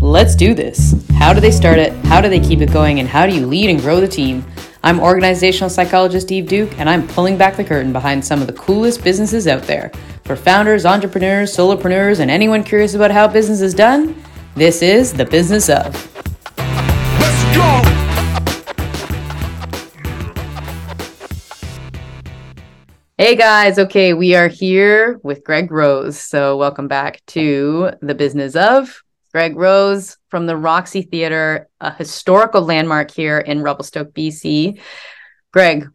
Let's do this. How do they start it? How do they keep it going? And how do you lead and grow the team? I'm organizational psychologist Eve Duke, and I'm pulling back the curtain behind some of the coolest businesses out there. For founders, entrepreneurs, solopreneurs, and anyone curious about how business is done, this is the business of. Let's go! Hey guys, okay, we are here with Greg Rose. So, welcome back to the business of Greg Rose from the Roxy Theatre, a historical landmark here in Revelstoke, BC. Greg,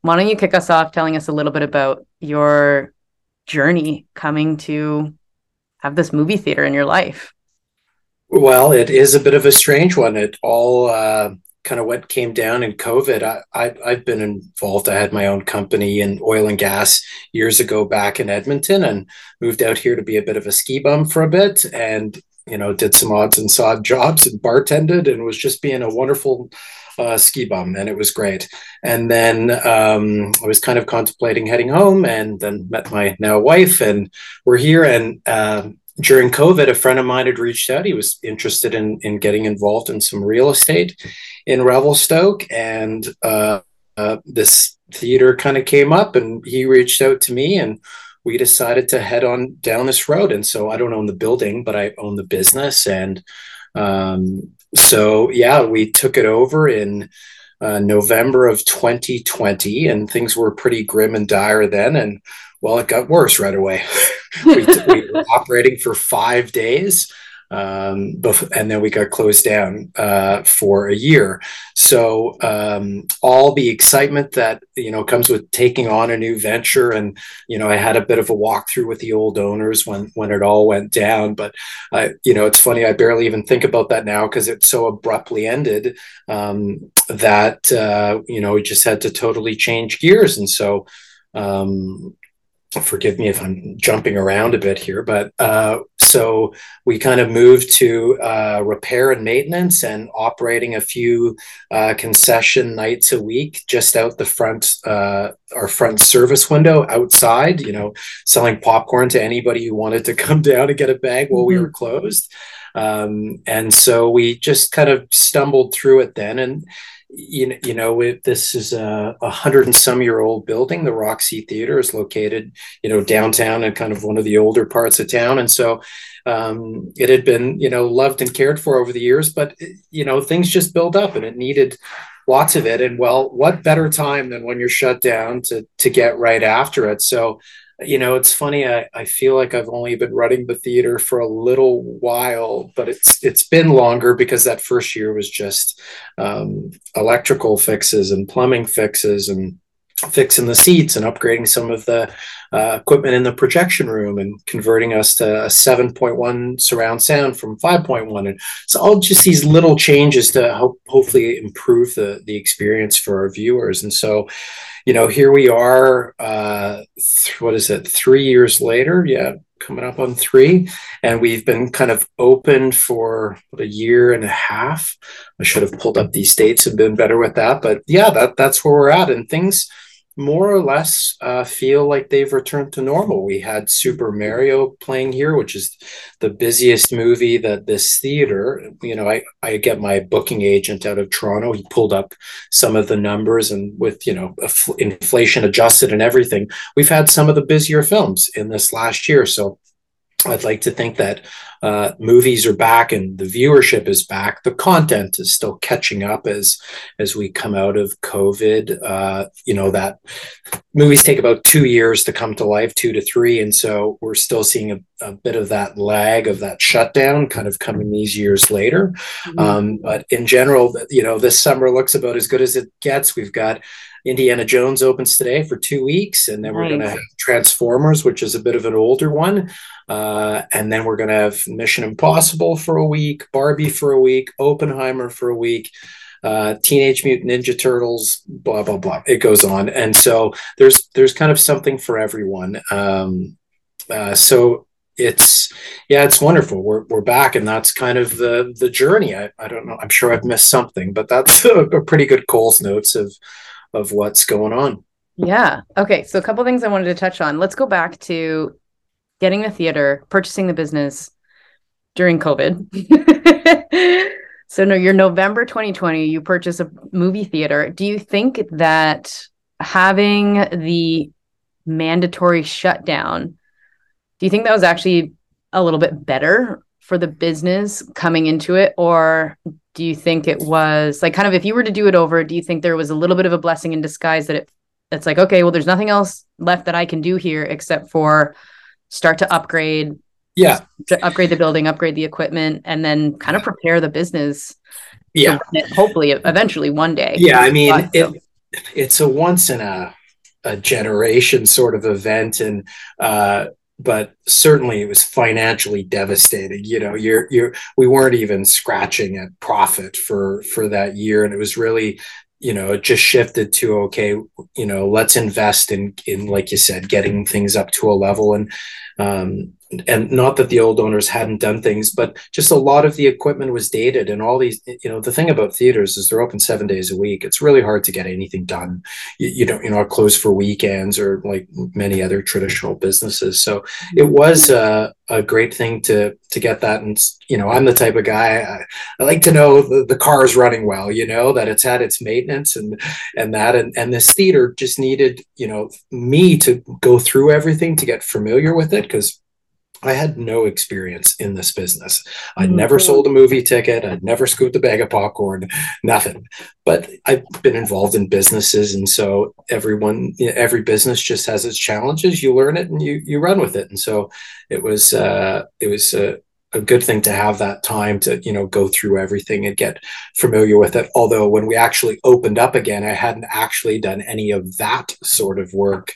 why don't you kick us off telling us a little bit about your journey coming to have this movie theater in your life? Well, it is a bit of a strange one. It all uh, kind of what came down in COVID. I, I, have been involved. I had my own company in oil and gas years ago back in Edmonton and moved out here to be a bit of a ski bum for a bit. And you know, did some odds and sod jobs and bartended and was just being a wonderful uh, ski bum, and it was great. And then um, I was kind of contemplating heading home, and then met my now wife, and we're here. And uh, during COVID, a friend of mine had reached out. He was interested in in getting involved in some real estate in Revelstoke, and uh, uh this theater kind of came up, and he reached out to me and we decided to head on down this road. And so I don't own the building, but I own the business. And um, so, yeah, we took it over in uh, November of 2020, and things were pretty grim and dire then. And well, it got worse right away. we, we were operating for five days um, and then we got closed down uh, for a year. So um, all the excitement that you know comes with taking on a new venture, and you know I had a bit of a walkthrough with the old owners when when it all went down. But I, you know, it's funny I barely even think about that now because it so abruptly ended um, that uh, you know we just had to totally change gears, and so um, forgive me if I'm jumping around a bit here, but uh, so we kind of moved to uh, repair and maintenance and operating a few uh, concession nights a week just out the front, uh, our front service window outside, you know, selling popcorn to anybody who wanted to come down and get a bag while mm-hmm. we were closed. Um, and so we just kind of stumbled through it then. And you, know, you know, it, this is a, a, hundred and some year old building. The Roxy Theater is located, you know, downtown and kind of one of the older parts of town. And so um, it had been, you know, loved and cared for over the years, but, you know, things just build up and it needed lots of it. And well, what better time than when you're shut down to, to get right after it? So you know it's funny I, I feel like i've only been running the theater for a little while but it's it's been longer because that first year was just um, electrical fixes and plumbing fixes and fixing the seats and upgrading some of the uh, equipment in the projection room and converting us to a 7.1 surround sound from 5.1 and so all just these little changes to hopefully improve the the experience for our viewers and so you know, here we are. Uh, th- what is it? Three years later, yeah, coming up on three, and we've been kind of open for a year and a half. I should have pulled up these dates and been better with that, but yeah, that that's where we're at, and things more or less uh, feel like they've returned to normal. We had Super Mario playing here, which is the busiest movie that this theater. You know, I I get my booking agent out of Toronto. He pulled up some of the numbers, and with you know inflation adjusted and everything, we've had some of the busier films in this last year. So I'd like to think that uh, movies are back and the viewership is back. The content is still catching up as as we come out of COVID. Uh, you know that movies take about two years to come to life, two to three, and so we're still seeing a, a bit of that lag of that shutdown, kind of coming these years later. Mm-hmm. Um, but in general, you know, this summer looks about as good as it gets. We've got Indiana Jones opens today for two weeks, and then we're going to have Transformers, which is a bit of an older one, uh, and then we're going to have Mission Impossible for a week, Barbie for a week, Oppenheimer for a week. Uh, Teenage Mutant Ninja Turtles, blah blah blah. It goes on, and so there's there's kind of something for everyone. Um, uh, so it's yeah, it's wonderful. We're we're back, and that's kind of the the journey. I, I don't know. I'm sure I've missed something, but that's a, a pretty good Coles notes of of what's going on. Yeah. Okay. So a couple things I wanted to touch on. Let's go back to getting the theater, purchasing the business. during COVID. so no, you're November 2020, you purchase a movie theater. Do you think that having the mandatory shutdown, do you think that was actually a little bit better for the business coming into it? Or do you think it was like kind of if you were to do it over, do you think there was a little bit of a blessing in disguise that it it's like, okay, well, there's nothing else left that I can do here except for start to upgrade yeah. to upgrade the building upgrade the equipment and then kind of prepare the business yeah. hopefully eventually one day? Yeah i mean but, it, it's a once in a, a generation sort of event. And uh but certainly it was financially devastating you know you're you're we weren't even scratching at profit for for that year. And it was really you know it just shifted to okay you know let's invest in in like you said getting things up to a level. And um and not that the old owners hadn't done things, but just a lot of the equipment was dated and all these, you know, the thing about theaters is they're open seven days a week. It's really hard to get anything done. You, you don't, you're not closed for weekends or like many other traditional businesses. So it was a, a great thing to, to get that. And, you know, I'm the type of guy, I, I like to know the, the car is running well, you know, that it's had its maintenance and, and that, and, and this theater just needed, you know, me to go through everything to get familiar with it. Cause I had no experience in this business. I'd mm-hmm. never sold a movie ticket. I'd never scooped a bag of popcorn, nothing. But I've been involved in businesses. And so everyone, every business just has its challenges. You learn it and you, you run with it. And so it was, uh, it was a, a good thing to have that time to, you know, go through everything and get familiar with it. Although when we actually opened up again, I hadn't actually done any of that sort of work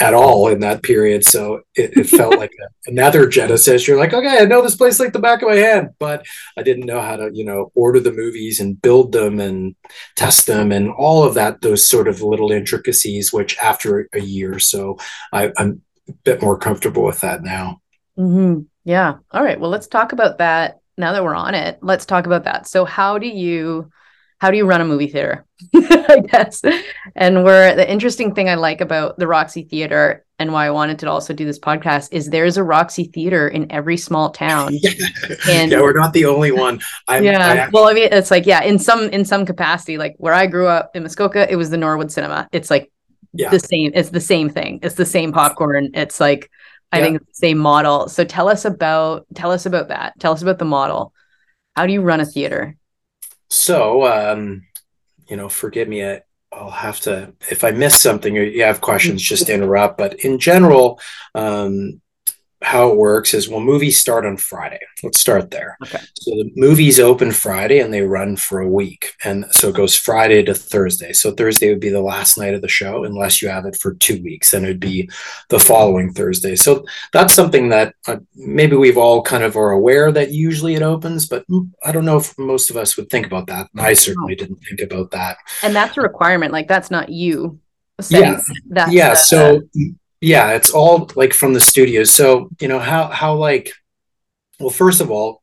at all in that period. So it, it felt like a, another Genesis. You're like, okay, I know this place like the back of my hand, but I didn't know how to, you know, order the movies and build them and test them and all of that, those sort of little intricacies, which after a year so, I, am a bit more comfortable with that now. Mm-hmm. Yeah. All right. Well, let's talk about that now that we're on it. Let's talk about that. So, how do you how do you run a movie theater? I guess. And where the interesting thing i like about the roxy theater and why i wanted to also do this podcast is there's a roxy theater in every small town. And yeah we're not the only one. I'm, yeah. I well i mean it's like yeah in some in some capacity like where i grew up in muskoka it was the norwood cinema. It's like yeah. the same it's the same thing. It's the same popcorn. It's like i yeah. think it's the same model. So tell us about tell us about that. Tell us about the model. How do you run a theater so, um, you know, forgive me. I, I'll have to, if I miss something or you have questions, just interrupt. But in general, um, how it works is well, movies start on Friday. Let's start there. Okay. So the movies open Friday and they run for a week. And so it goes Friday to Thursday. So Thursday would be the last night of the show, unless you have it for two weeks. and it'd be the following Thursday. So that's something that uh, maybe we've all kind of are aware that usually it opens, but I don't know if most of us would think about that. I certainly didn't think about that. And that's a requirement. Like that's not you. Yeah. That's yeah. so yeah it's all like from the studios so you know how how like well first of all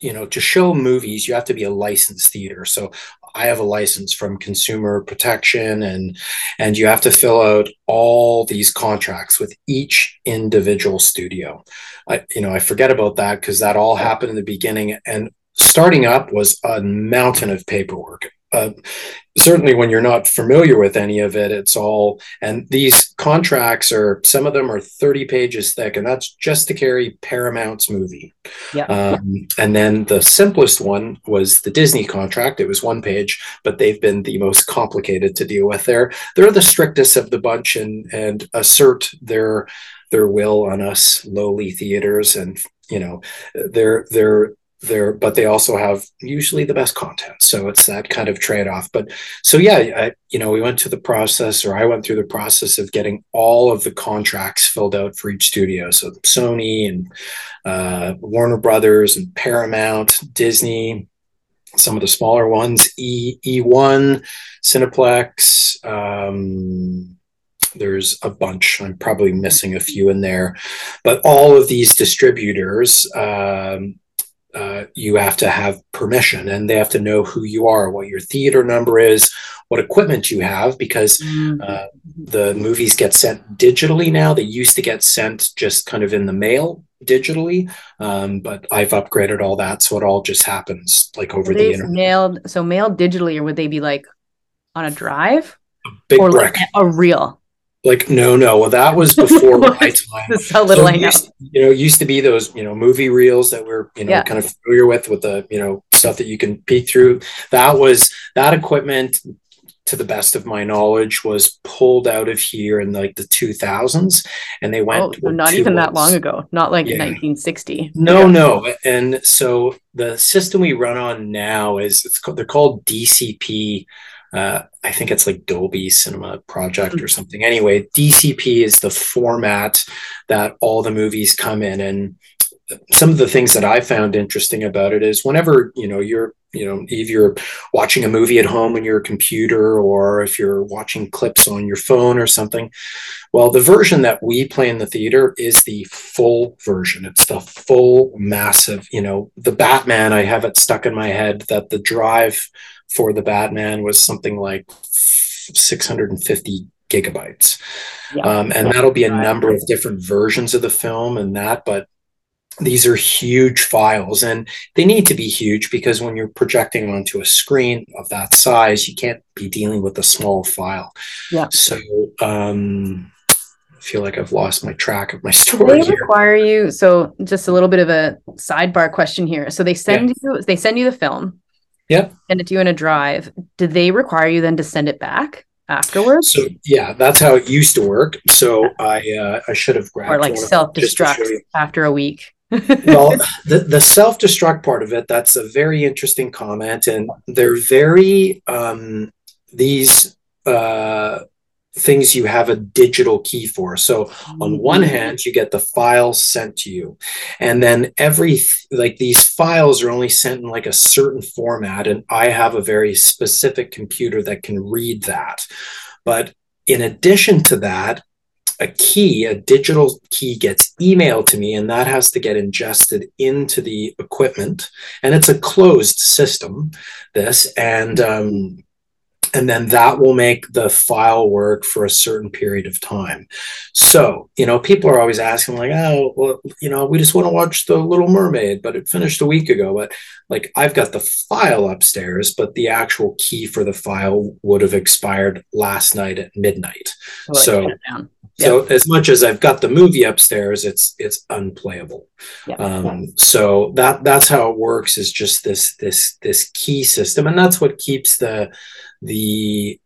you know to show movies you have to be a licensed theater. So i have a license from consumer protection and and you have to fill out all these contracts with each individual studio. I you know i forget about that because that all happened in the beginning and starting up was a mountain of paperwork uh, certainly when you're not familiar with any of it it's all and these contracts are some of them are 30 pages thick and that's just to carry paramount's movie. Yeah. Um, and then the simplest one was the disney contract. It was one page but they've been the most complicated to deal with. They're they're the strictest of the bunch and and assert their their will on us lowly theaters and you know they're they're there but they also have usually the best content. So it's that kind of trade-off. But so yeah I, you know we went to the process or i went through the process of getting all of the contracts filled out for each studio. So sony and uh, warner brothers and paramount disney some of the smaller ones e e1 cineplex um, there's a bunch. I'm probably missing a few in there. But all of these distributors um, uh, you have to have permission and they have to know who you are, what your theater number is, what equipment you have, because mm. uh, the movies get sent digitally now. They used to get sent just kind of in the mail digitally, um, but I've upgraded all that, so it all just happens like over the internet. Mailed, so mailed digitally, or would they be like on a drive? Big or brick. like a reel? Like no, no. Well, that was before my time. That's how little So I know. used- You know, it used to be those you know movie reels that we're you know Yeah. kind of familiar with, with the you know stuff that you can peek through. That was that equipment. To the best of my knowledge, was pulled out of here in like the 2000s, and they went. Oh, not even that long ago. Not like Yeah. 1960. No, no. And so the system we run on now is it's called, they're called DCP. Uh, I think it's like Dolby Cinema Project or something. Anyway, DCP is the format that all the movies come in. And some of the things that I found interesting about it is whenever, you know, you're, you know, if you're watching a movie at home on your computer or if you're watching clips on your phone or something, well, the version that we play in the theater is the full version. It's the full massive, you know, the Batman, I have it stuck in my head that the drive for the Batman was something like 650 gigabytes. Yeah. Um, and that'll be a number of different versions of the film and that, but these are huge files and they need to be huge because when you're projecting onto a screen of that size, you can't be dealing with a small file. Yeah. So, um, I feel like I've lost my track of my story they here. require you so just a little bit of a sidebar question here so they send you they send you the film Yep. send it to you in a drive. Do they require you then to send it back afterwards? So yeah, that's how it used to work. So I uh, I should have grabbed or like one of them just to show self-destruct after a week. Well the, the self-destruct part of it that's a very interesting comment and they're very um these uh things you have a digital key for. So on one hand you get the files sent to you. And then every like these files are only sent in like a certain format and i have a very specific computer that can read that. But in addition to that a key a digital key gets emailed to me and that has to get ingested into the equipment. And it's a closed system this and um and then that will make the file work for a certain period of time. So, you know, people are always asking, like, oh, well, you know, we just want to watch The Little Mermaid, but it finished a week ago. But like, I've got the file upstairs, but the actual key for the file would have expired last night at midnight. like, so- down. So, as much as I've got the movie upstairs, it's it's unplayable. Yeah. Um, so that that's how it works. Is just this this this key system, and that's what keeps the the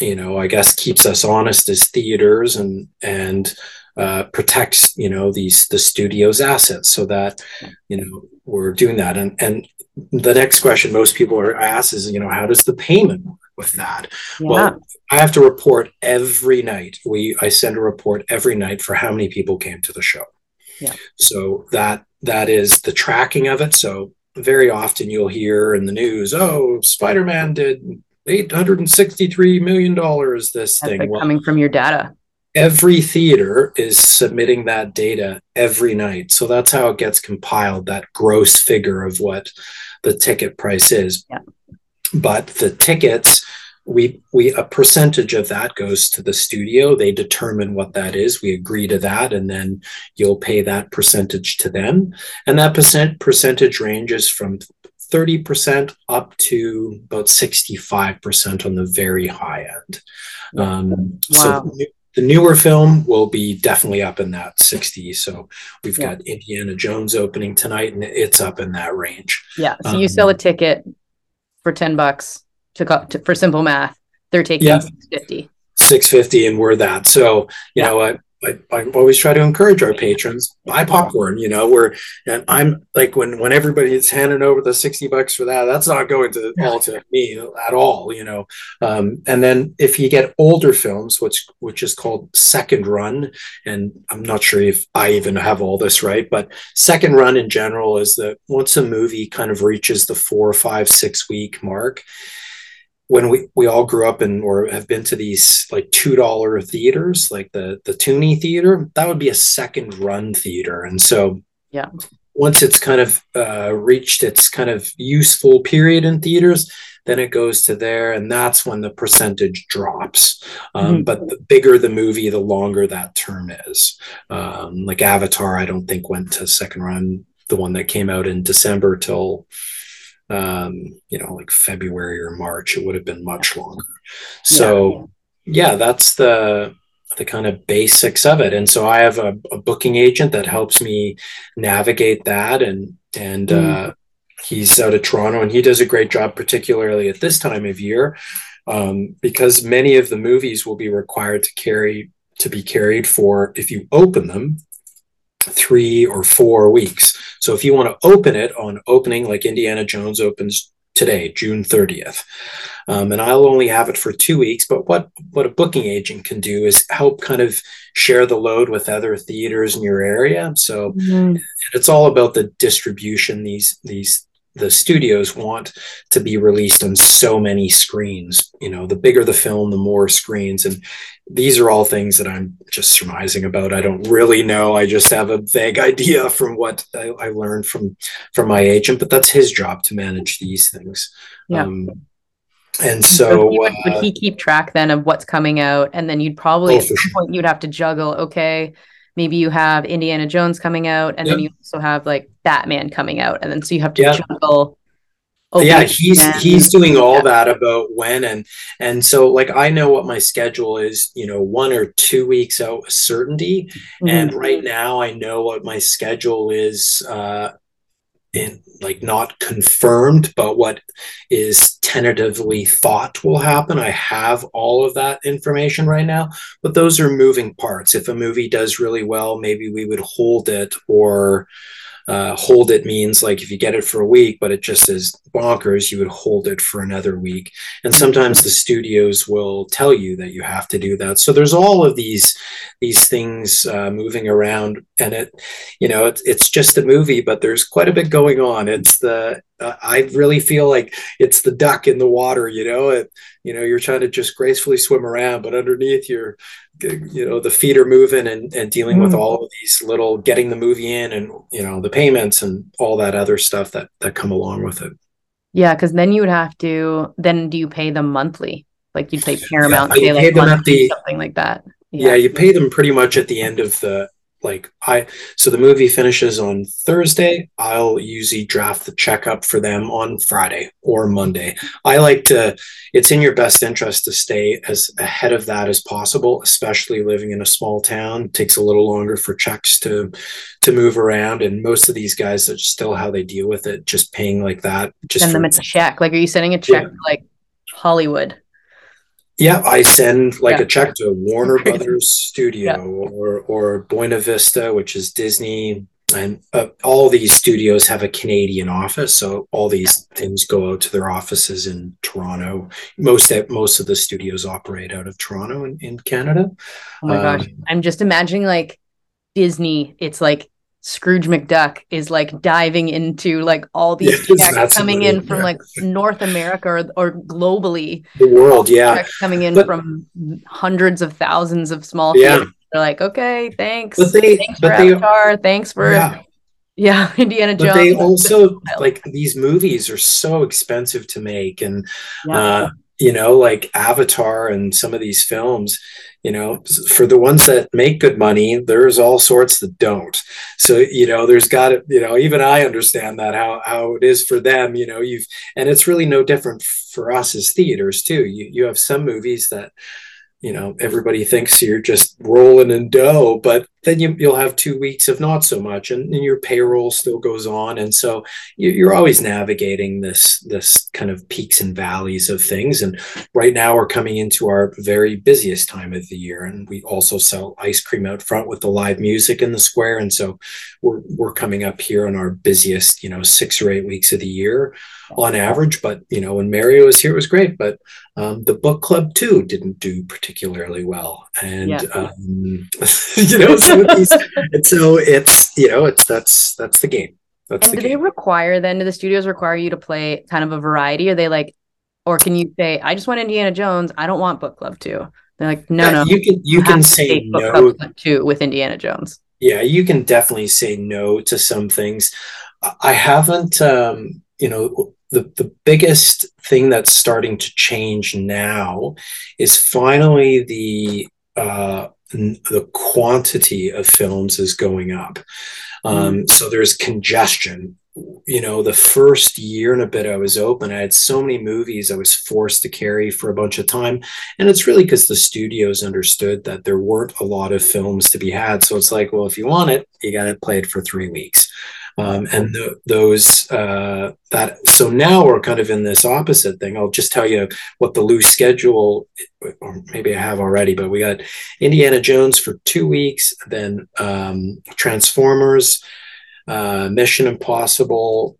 you know I guess keeps us honest as theaters and and uh, protects you know these the studio's assets so that you know we're doing that and and the next question most people are asked is you know how does the payment work with that yeah well I have to report every night. We I send a report every night for how many people came to the show. Yeah. So that that is the tracking of it. So very often you'll hear in the news, "Oh, Spider-Man did 863 million dollars this that's thing." like coming from your data every theater is submitting that data every night. So that's how it gets compiled, that gross figure of what the ticket price is. Yeah. But the tickets, we we a percentage of that goes to the studio. They determine what that is. We agree to that, and then you'll pay that percentage to them. And that percent percentage ranges from 30% up to about 65% on the very high end. Um, Wow. So the newer film will be definitely up in that 60. So we've Yeah. got Indiana Jones opening tonight, and it's up in that range. yeah so you sell a ticket for 10 bucks to, co- to for simple math they're taking Yeah. 650 650 and we're that so you Yeah. know I, I i always try to encourage our patrons buy popcorn you know we're and i'm like when when everybody is handing over the 60 bucks for that that's not going to all to me at all you know. Um, and then if you get older films which which is called second run and i'm not sure if i even have all this right but second run in general is that once a movie kind of reaches the four five six week mark when we, we all grew up and or have been to these like two dollar theaters, like the the Toonie Theater, that would be a second run theater. And so Yeah. once it's kind of uh, reached its kind of useful period in theaters, then it goes to there, and that's when the percentage drops. Um, mm-hmm. But the bigger the movie, the longer that term is. Um, like Avatar, I don't think went to second run. The one that came out in December till um, you know, like February or March, it would have been much longer. So yeah, yeah that's the the kind of basics of it. And so I have a, a booking agent that helps me navigate that and and mm. uh, he's out of Toronto and he does a great job, particularly at this time of year, um, because many of the movies will be required to carry to be carried for if you open them three or four weeks. So if you want to open it on opening, like Indiana Jones opens today, June 30th, um, and I'll only have it for two weeks. But what what a booking agent can do is help kind of share the load with other theaters in your area. So mm-hmm. it's all about the distribution. These these the studios want to be released on so many screens. You know, the bigger the film, the more screens. And these are all things that I'm just surmising about. I don't really know. I just have a vague idea from what I, I learned from from my agent, but that's his job to manage these things. Yeah. Um, and so, so he would, uh, would, he keep track then of what's coming out? And then you'd probably oh, at some sure. point you'd have to juggle, okay, maybe you have Indiana Jones coming out, and yep. then you also have like Batman coming out, and then so you have to yep. juggle. Yeah, he's and, he's doing all yeah. that about when and and so like I know what my schedule is, you know, one or two weeks out certainty, mm-hmm. and right now I know what my schedule is uh, in like not confirmed, but what is tentatively thought will happen. I have all of that information right now, but those are moving parts. If a movie does really well, maybe we would hold it or uh, hold it means like if you get it for a week, but it just is bonkers, you would hold it for another week. And sometimes the studios will tell you that you have to do that. So there's all of these these things uh, moving around, and it, you know, it, it's just a movie, but there's quite a bit going on. It's the uh, I really feel like it's the duck in the water. You know, it, you know, you're trying to just gracefully swim around, but underneath you're you know the feet are moving and, and dealing mm. with all of these little getting the movie in and you know the payments and all that other stuff that that come along with it yeah because then you would have to then do you pay them monthly like you'd pay paramount yeah, pay, like the, something like that yeah. yeah you pay them pretty much at the end of the like I so the movie finishes on Thursday. I'll usually draft the checkup for them on Friday or Monday. I like to it's in your best interest to stay as ahead of that as possible, especially living in a small town. It takes a little longer for checks to to move around and most of these guys are still how they deal with it, just paying like that. Just send them a check. Like are you sending a check yeah. like Hollywood? Yeah, I send like yeah. a check to Warner Brothers Studio yeah. or or Buena Vista, which is Disney, and uh, all these studios have a Canadian office, so all these things go out to their offices in Toronto. Most that most of the studios operate out of Toronto in, in Canada. Oh my um, gosh, I'm just imagining like Disney. It's like Scrooge McDuck is like diving into like all these yes, checks coming in from like North America or, or globally. The world, yeah. coming in but, from hundreds of thousands of small yeah. They're like, okay, thanks. But they, thanks but for they, Avatar. Thanks for yeah. yeah Indiana Jones. But they also like these movies are so expensive to make and yeah. uh you know, like Avatar and some of these films, you know for the ones that make good money there's all sorts that don't. So you know there's got to you know even i understand that how how it is for them you know you've and it's really no different for us as theaters too. You you have some movies that you know everybody thinks you're just rolling in dough but then you, will have two weeks of not so much and, and, your payroll still goes on. And so you, are always navigating this this kind of peaks and valleys of things. And right now we're coming into our very busiest time of the year and we also sell ice cream out front with the live music in the square. And so we're, we're coming up here on our busiest you know six or eight weeks of the year on average. But you know when mario was here it was great. But um, the book club too didn't do particularly well, and yeah. um, you know, and so it's you know, it's that's that's the game. That's and the do game. they require then? Do the studios require you to play kind of a variety? Are they like, or can you say, I just want Indiana Jones, I don't want book club too? They're like, no, no, you can you, you can say no too with Indiana Jones. yeah, you can definitely say no to some things. I haven't, um, you know, the, the biggest thing that's starting to change now is finally the uh, the quantity of films is going up. Um, mm. So there's congestion. You know, the first year and a bit I was open, I had so many movies I was forced to carry for a bunch of time. And it's really because the studios understood that there weren't a lot of films to be had. So it's like, well, if you want it, you got to play it for three weeks. Um, and the, those uh, that so now we're kind of in this opposite thing. I'll just tell you what the loose schedule, or maybe I have already, but we got Indiana Jones for two weeks, then um, Transformers, uh, Mission Impossible,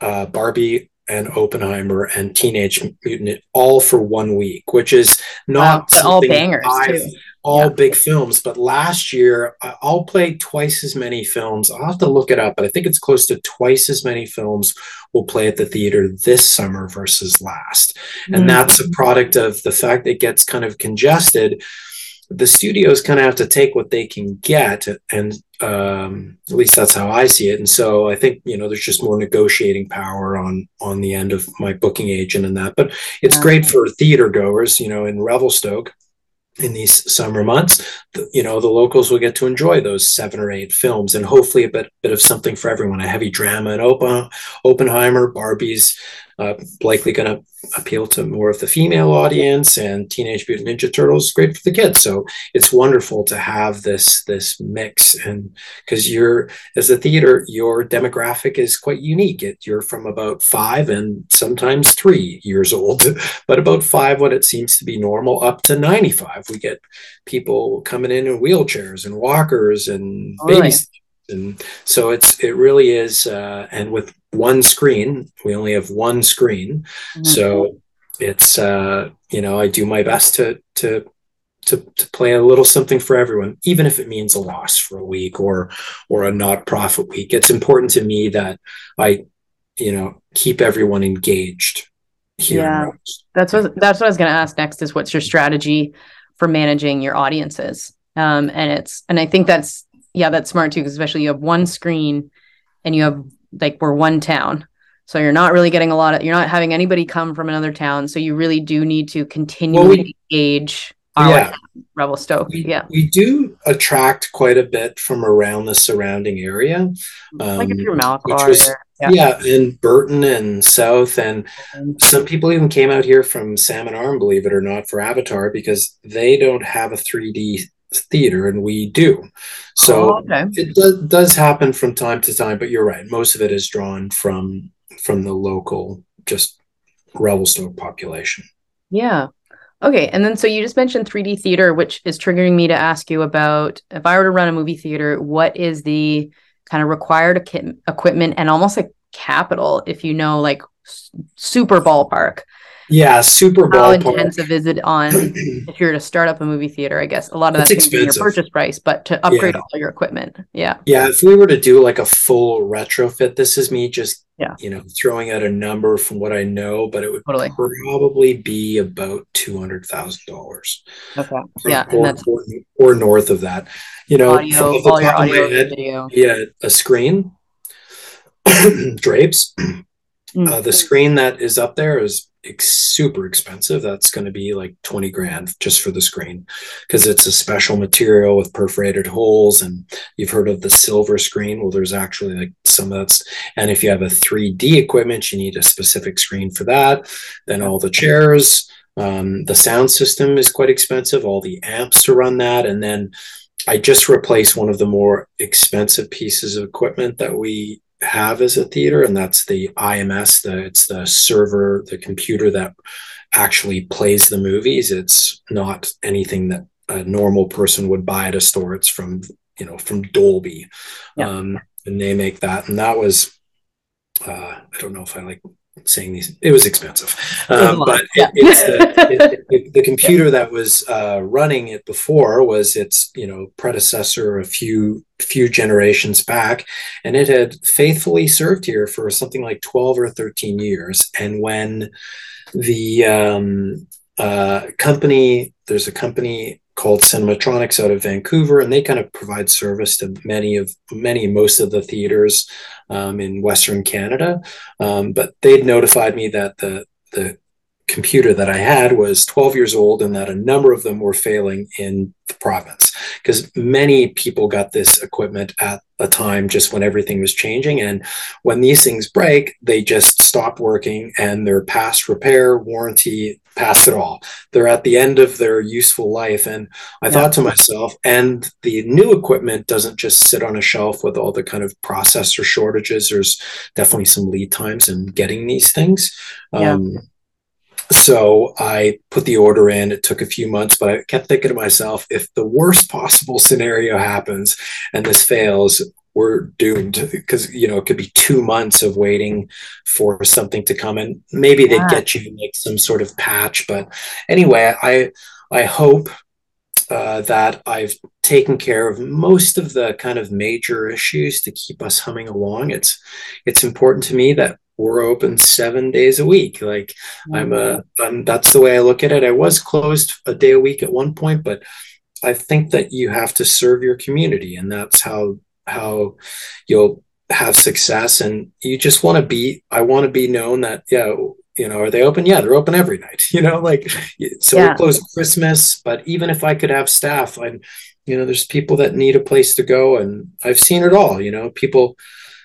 uh, Barbie and Oppenheimer and Teenage Mutant all for one week, which is not all bangers too all yeah. big films. But last year, I'll play twice as many films. I'll have to look it up, but I think it's close to twice as many films will play at the theater this summer versus last. Mm-hmm. And that's a product of the fact that it gets kind of congested. The studios kind of have to take what they can get, and um, at least that's how I see it. And so I think you know there's just more negotiating power on on the end of my booking agent and that. But it's great for theater goers, you know, in Revelstoke in these summer months, you know, the locals will get to enjoy those seven or eight films and hopefully a bit, bit of something for everyone. A heavy drama and Oppenheimer, Barbie's uh, likely going to appeal to more of the female audience and teenage mutant ninja turtles great for the kids. So it's wonderful to have this this mix and because you're as a theater your demographic is quite unique. It, you're from about five and sometimes three years old but about five when it seems to be normal up to 95 we get people coming in in wheelchairs and walkers and babies and so it's it really is uh, and with one screen. We only have one screen. Mm-hmm. so it's uh, you know i do my best to to to, to play a little something for everyone even if it means a loss for a week or or a not profit week. It's important to me that i you know keep everyone engaged yeah. That's what that's what i was going to ask next is what's your strategy for managing your audiences? Um, and it's and i think that's yeah, that's smart too, because especially you have one screen and you have like we're one town. So you're not really getting a lot of you're not having anybody come from another town. So you really do need to continually well, we, engage our yeah. Revelstoke. We, yeah. We do attract quite a bit from around the surrounding area. Um, like if you're Malakwa was, yeah. yeah, in Burton and South. And mm-hmm. some people even came out here from Salmon Arm, believe it or not, for Avatar because they don't have a 3D theater and we do. So oh, okay. it does, does happen from time to time but you're right. Most of it is drawn from from the local just revelstoke population. Yeah. Okay and then so you just mentioned 3d theater which is triggering me to ask you about if i were to run a movie theater what is the kind of required equipment and almost like capital if you know like super ballpark yeah, Super Bowl. How intensive is it on if you're to start up a movie theater? I guess a lot of that's be your purchase price, but to upgrade yeah. all your equipment, yeah. Yeah, if we were to do like a full retrofit, this is me just yeah, you know, throwing out a number from what I know, but it would totally. probably be about two hundred thousand dollars. Okay. Yeah, or, or, or, north of that. You know, audio, all your audio, head, video. Yeah, a screen, drapes. Mm-hmm. Uh, the screen that is up there is ex- super expensive. That's going to be like 20 grand just for the screen because it's a special material with perforated holes. And you've heard of the silver screen. Well, there's actually like some of that's, and if you have a 3D equipment, you need a specific screen for that. Then all the chairs, um, the sound system is quite expensive, all the amps to run that. And then I just replaced one of the more expensive pieces of equipment that we have as a theater, and that's the IMS. The it's the server, the computer that actually plays the movies. It's not anything that a normal person would buy at a store. It's from you know from Dolby, yeah. um, and they make that. And that was uh, I don't know if I like saying these it was expensive um, but yeah. it, it's the, it, the computer that was uh, running it before was its you know predecessor a few few generations back and it had faithfully served here for something like 12 or 13 years and when the um, uh, company there's a company called Cinematronics out of Vancouver, and they kind of provide service to many of many most of the theaters um, in Western Canada. Um, but they'd notified me that the the computer that I had was 12 years old and that a number of them were failing in the province because many people got this equipment at a time just when everything was changing. And when these things break, they just stop working and they're past repair, warranty, past it all. They're at the end of their useful life. And I yeah. thought to myself, and the new equipment doesn't just sit on a shelf with all the kind of processor shortages. There's definitely some lead times in getting these things. Yeah. Um, so I put the order in. It took a few months, but I kept thinking to myself, if the worst possible scenario happens and this fails, we're doomed because you know it could be two months of waiting for something to come and maybe they get you like some sort of patch but anyway i i hope uh, that I've taken care of most of the kind of major issues to keep us humming along. It's it's important to me that we're open seven days a week. Like. I'm a, I'm, that's the way I look at it. I was closed a day a week at one point, but I think that you have to serve your community, and that's how how you'll have success. And you just want to be. I want to be known that yeah, you know, are they open? Yeah, they're open every night. You know, like so yeah. we're closed Christmas, but even if I could have staff, I'm you know, there's people that need a place to go, and I've seen it all. You know, people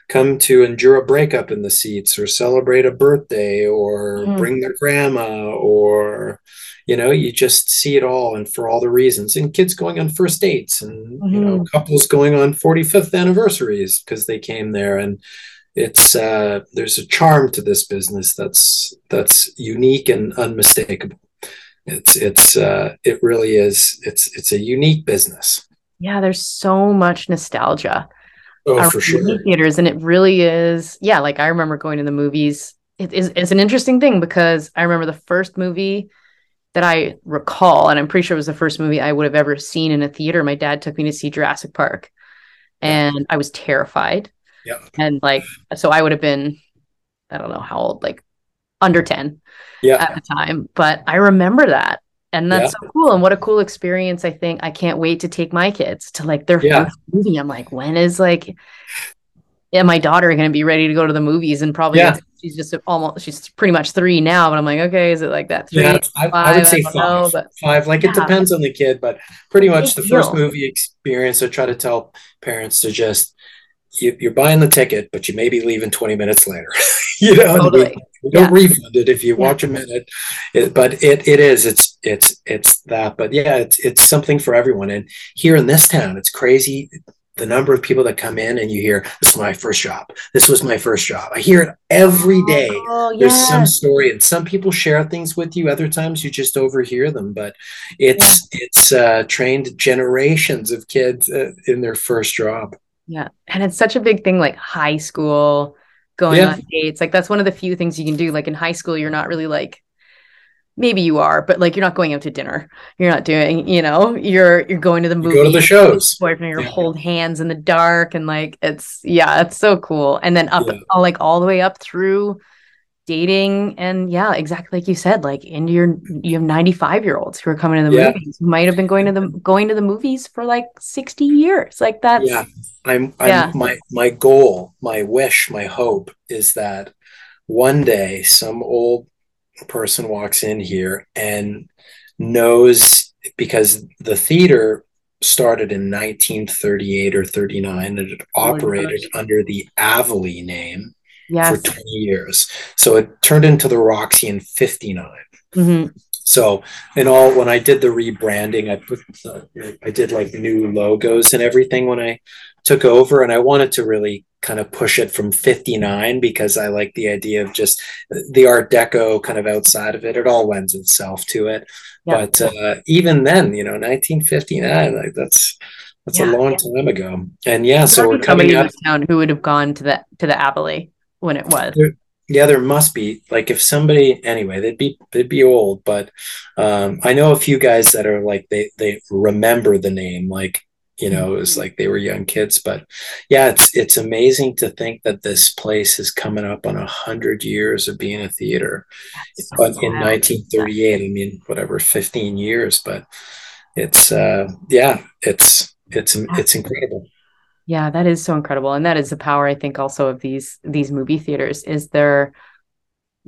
come to endure a breakup in the seats or celebrate a birthday or mm. bring their grandma or you know you just see it all and for all the reasons and kids going on first dates and mm-hmm. you know mm-hmm. couples going on 45th anniversaries because they came there and it's uh, there's a charm to this business that's that's unique and unmistakable it's it's uh, it really is it's it's a unique business yeah there's so much nostalgia oh, for sure. theaters, and it really is. Yeah, like I remember going to the movies. It is it's an interesting thing because I remember the first movie that I recall, and I'm pretty sure it was the first movie I would have ever seen in a theater. My dad took me to see Jurassic Park, and I was terrified. Yeah, and like so, I would have been, I don't know how old, like under ten, yeah, at the time. But I remember that, and that's yeah. so cool and what a cool experience i think i can't wait to take my kids to like their yeah. first movie i'm like when is like yeah my daughter going to be ready to go to the movies and probably yeah. she's just almost she's pretty much three now but i'm like okay is it like that three yeah, I, five? I would say I five know, five like it depends on the kid but pretty much the first movie experience i try to tell parents to just you, are buying the ticket but you may be leaving 20 minutes later. You know totally. we, don't yeah. refund it if you watch a minute. It, but it it is it's it's it's that but yeah it's it's something for everyone. And here in this town it's crazy the number of people that come in and you hear this is my first job. This was my first job. I hear it every day. oh, there's yes. some story and some people share things with you. Other times you just overhear them but it's yeah. it's uh, trained generations of kids uh, in their first job yeah and it's such a big thing like high school going yeah. on dates. Like that's one of the few things you can do. Like in high school, you're not really like maybe you are, but like you're not going out to dinner. You're not doing, you know, you're you're going to the movie. go to the shows. Boyfriend, you yeah. hold hands in the dark, and like it's yeah, it's so cool. And then up yeah. like all the way up through dating and yeah exactly like you said like into your you have 95 year olds who are coming to the yeah. movies who might have been going to the going to the movies for like 60 years like that's yeah i'm, I'm yeah. my my goal my wish my hope is that one day some old person walks in here and knows because the theater started in 1938 or 39 and it oh operated oh under the Avolie name yes. for 20 years. So it turned into the Roxy in 59. Mm-hmm. So in all, when I did the rebranding, I put, uh, I did like new logos and everything when I took over, and I wanted to really kind of push it from 59 because I like the idea of just the Art Deco kind of outside of it. It all lends itself to it. Yeah. But uh, even then, you know, 1959, like that's that's yeah. a long time ago. And yeah, so we're coming up. Town who would have gone to the to the Avolie when it was. There, yeah, there must be. Like if somebody anyway, they'd be they'd be old, but um, I know a few guys that are like they they remember the name, like you know, it was mm-hmm. like they were young kids. But yeah, it's it's amazing to think that this place is coming up on a hundred years of being a theater so in 1938. I mean, whatever, 15 years, but it's uh, yeah, it's it's it's incredible. Yeah, that is so incredible, and that is the power I think also of these these movie theaters is there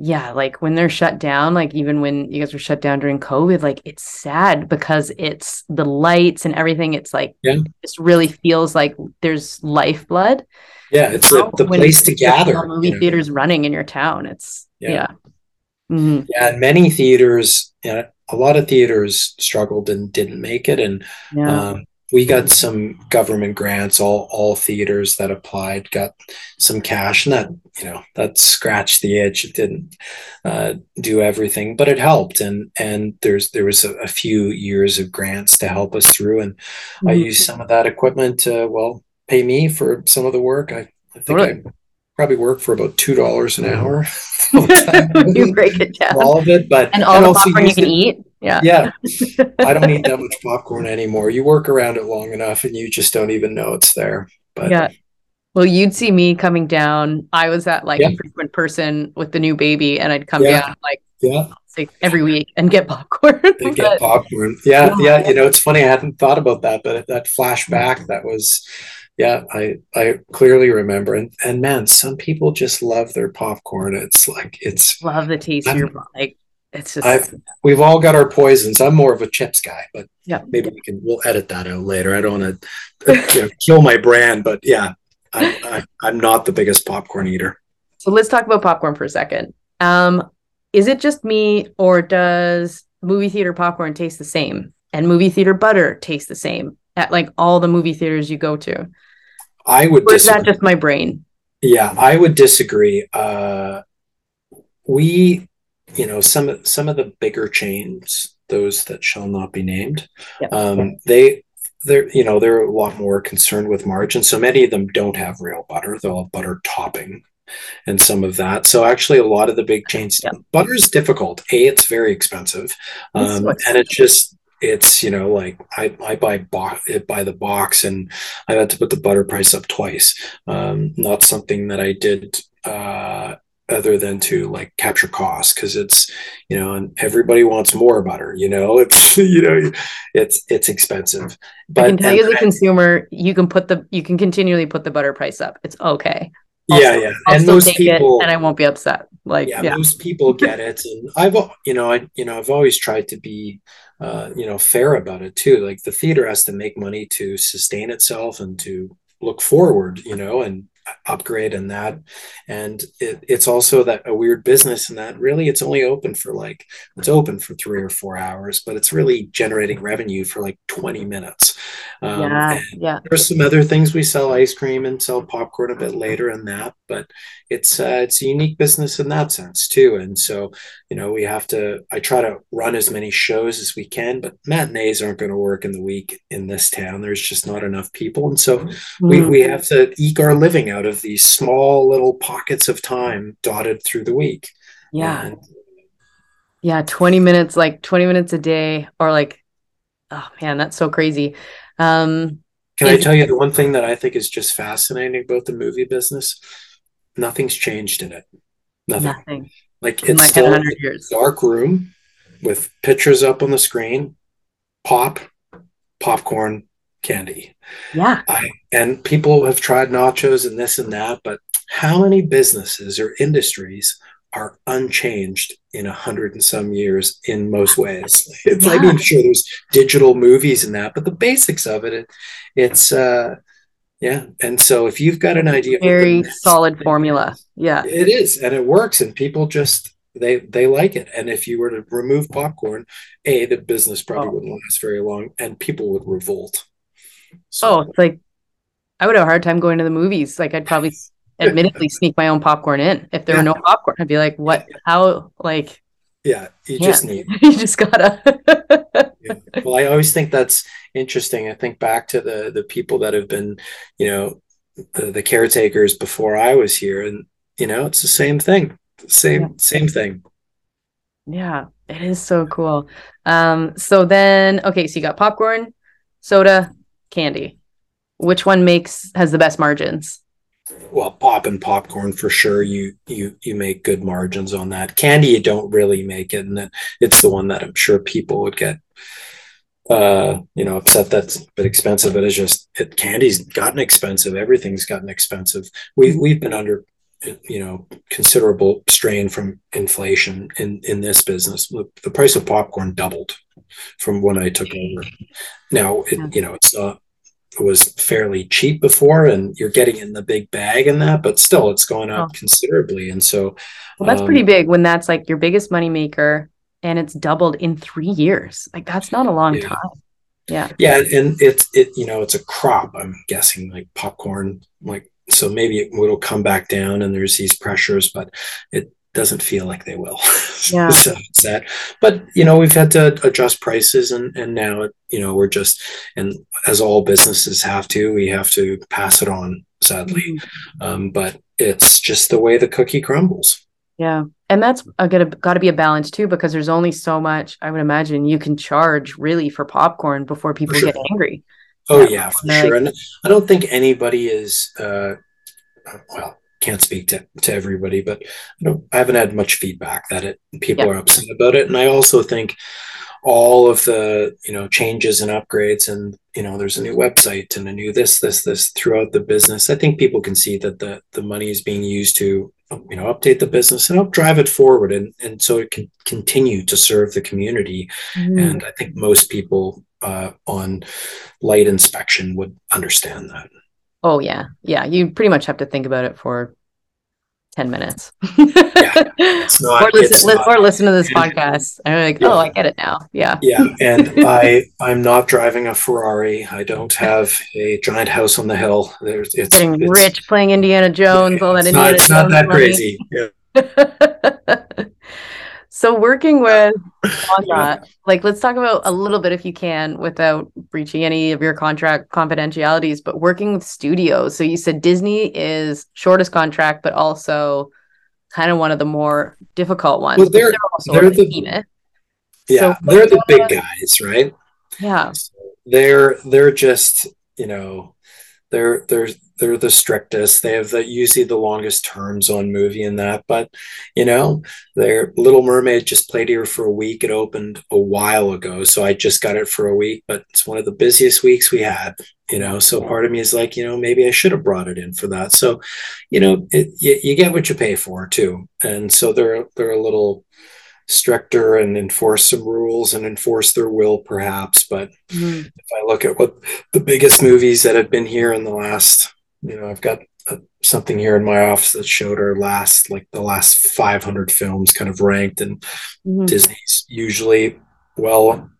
yeah, like when they're shut down, like even when you guys were shut down during COVID, like it's sad because it's the lights and everything. It's like yeah. it just really feels like there's lifeblood. Yeah, it's the, the place to gather. Movie you know? theaters running in your town. It's yeah, yeah. Mm-hmm. yeah and many theaters, you know, a lot of theaters struggled and didn't make it, and yeah. um, we got some government grants all all theaters that applied got some cash and that you know that scratched the itch it didn't uh, do everything but it helped and and there's there was a, a, few years of grants to help us through and mm-hmm. i used some of that equipment to well pay me for some of the work i, I think I, probably work for about two dollars an hour. you break it down. All of it, but and all and the popcorn you can it, eat. Yeah. Yeah. I don't eat that much popcorn anymore. You work around it long enough and you just don't even know it's there. But yeah. Well, you'd see me coming down. I was that like yeah. frequent person with the new baby, and I'd come yeah. down like yeah. Like every week and get popcorn. but, get popcorn. Yeah, yeah. You know, it's funny. I hadn't thought about that, but that flashback that was yeah, I I clearly remember, and and man, some people just love their popcorn. It's like it's love the taste of your like. It's just I've, we've all got our poisons. I'm more of a chips guy, but yeah, maybe we can we'll edit that out later. I don't want to you know, kill my brand, but yeah, I, I, I'm not the biggest popcorn eater. So let's talk about popcorn for a second. Um, is it just me, or does movie theater popcorn taste the same, and movie theater butter taste the same at like all the movie theaters you go to? I would. Or is that just my brain? Yeah, I would disagree. Uh, we, you know, some some of the bigger chains, those that shall not be named, yep. um, they they're you know they're a lot more concerned with margin. So many of them don't have real butter; they'll have butter topping and some of that. So actually, a lot of the big chains, yep. butter is difficult. A, it's very expensive, um, and it's just it's you know like I, I buy bo- it by the box and I had to put the butter price up twice. Um, not something that I did uh, other than to like capture costs because it's you know and everybody wants more butter. You know it's you know it's it's expensive. But I can tell you as a consumer, you can put the you can continually put the butter price up. It's okay. Yeah, yeah, I'll and most people, and I won't be upset. Like, yeah, yeah, most people get it, and I've, you know, I, you know, I've always tried to be uh, you know fair about it too like the theater has to make money to sustain itself and to look forward you know and upgrade and that. And it, it's also that a weird business and that really it's only open for like it's open for three or four hours but it's really generating revenue for like 20 minutes. Um, yeah yeah. there's some other things we sell ice cream and sell popcorn a bit later in that but it's uh, it's a unique business in that sense too and so you know we have to i try to run as many shows as we can but matinees aren't going to work in the week in this town there's just not enough people and so mm. we, we have to eke our living out out of these small little pockets of time dotted through the week. Yeah. And, yeah, 20 minutes, like 20 minutes a day, or like, oh man, that's so crazy. Um, Can I tell you the one thing that I think is just fascinating about the movie business? Nothing's changed in it. Nothing. Nothing. Like it's like still a dark room with pictures up on the screen, pop, popcorn, candy. Yeah. I, and people have tried nachos and this and that, but how many businesses or industries are unchanged in a hundred and some years in most ways? It's, yeah. I mean, sure, there's digital movies and that, but the basics of it, it it's, uh, yeah. And so if you've got an idea, very solid formula. Yeah. It is. And it works. And people just, they they like it and if you were to remove popcorn a the business probably oh. wouldn't last very long and people would revolt so, oh, it's like I would have a hard time going to the movies. Like I'd probably admittedly sneak my own popcorn in if there yeah. were no popcorn. I'd be like, what? How? Like, yeah, you just need. you just gotta. yeah. Well, I always think that's interesting. I think back to the the people that have been, you know, the, the caretakers before I was here, and you know, it's the same thing. Same yeah. same thing. Yeah, it is so cool. Um, so then okay, so you got popcorn, soda, candy? Which one makes has the best margins? Well, pop and popcorn for sure. You you you make good margins on that. Candy, you don't really make it, and it's the one that I'm sure people would get uh, you know, upset that's a bit expensive, but it's just it, candy's gotten expensive. Everything's gotten expensive. We've we've been under you know considerable strain from inflation in in this business. The price of popcorn doubled from when I took over. Now it you know it's not it was fairly cheap before and you're getting in the big bag in that but still it's going up oh. considerably and so well, that's um, pretty big when that's like your biggest money maker and it's doubled in three years. Like that's not a long yeah. time. Yeah. Yeah and it's it you know it's a crop i'm guessing like popcorn like so maybe it will come back down and there's these pressures but it doesn't feel like they will. Yeah. So it's that but you know we've had to adjust prices and and now you know we're just and as all businesses have to we have to pass it on sadly. Mm-hmm. um, but it's just the way the cookie crumbles. Yeah and that's a good got to be a balance too because there's only so much i would imagine you can charge really for popcorn before people sure. get angry oh yeah, yeah for sure and i don't think anybody is uh well can't speak to, to everybody, but I don't I haven't had much feedback that it people yeah. are upset about it. And I also think all of the you know changes and upgrades and you know there's a new website and a new this this this throughout the business i think people can see that the the money is being used to you know update the business and help drive it forward and and so it can continue to serve the community mm-hmm. and i think most people uh, on light inspection would understand that Oh yeah, yeah. You pretty much have to think about it for ten minutes, yeah, not, or, listen, li- or listen to this podcast. I'm like, yeah. oh, I get it now. Yeah, yeah. And I, I'm not driving a Ferrari. I don't have a giant house on the hill. There's, it's getting it's, rich playing Indiana Jones. all that Indiana not, It's Jones not that money. crazy. Yeah. So working with like let's talk about a little bit if you can without breaching any of your contract confidentialities, but working with studios. So you said Disney is shortest contract, but also kind of one of the more difficult ones. Well, they're, they're, they're the, yeah, so they're the big guys, right? Yeah. So they're they're just, you know, they're they're they're the strictest. They have the usually the longest terms on movie and that. But you know, their Little Mermaid just played here for a week. It opened a while ago, so I just got it for a week. But it's one of the busiest weeks we had. You know, so part of me is like, you know, maybe I should have brought it in for that. So, you know, it, you, you get what you pay for too, and so they're they're a little stricter and enforce some rules and enforce their will perhaps but mm. if i look at what the biggest movies that have been here in the last you know i've got a, uh, something here in my office that showed our last like the last 500 films kind of ranked and mm. disney's usually well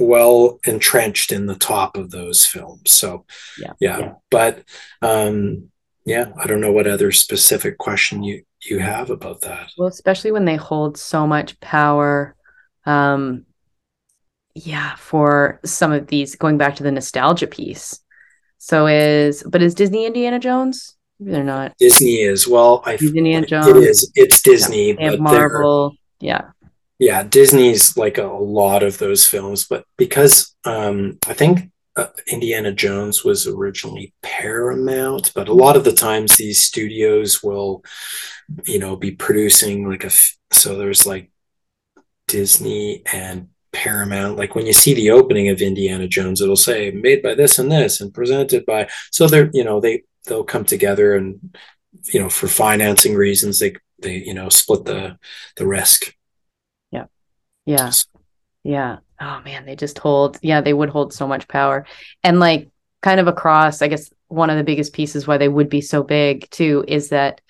well entrenched in the top of those films so yeah, yeah. yeah. but um yeah i don't know what other specific question you you have about that. Well, especially when they hold so much power. Um, yeah, for some of these, going back to the nostalgia piece. So is, but is Disney Indiana Jones? Maybe they're not. Disney is. Well, I Indiana Jones. It is. It's Disney. Yeah, Marvel. Yeah. Yeah, Disney's like a lot of those films, but because um, I think uh, Indiana Jones was originally Paramount, but a lot of the times these studios will, you know, be producing like a. So there's like Disney and Paramount. Like when you see the opening of Indiana Jones, it'll say made by this and this and presented by. So they're you know they they'll come together and you know for financing reasons they they you know split the the risk. Yeah, yeah, yeah oh man, they just hold, yeah, they would hold so much power. And like kind of across, I guess one of the biggest pieces why they would be so big too is that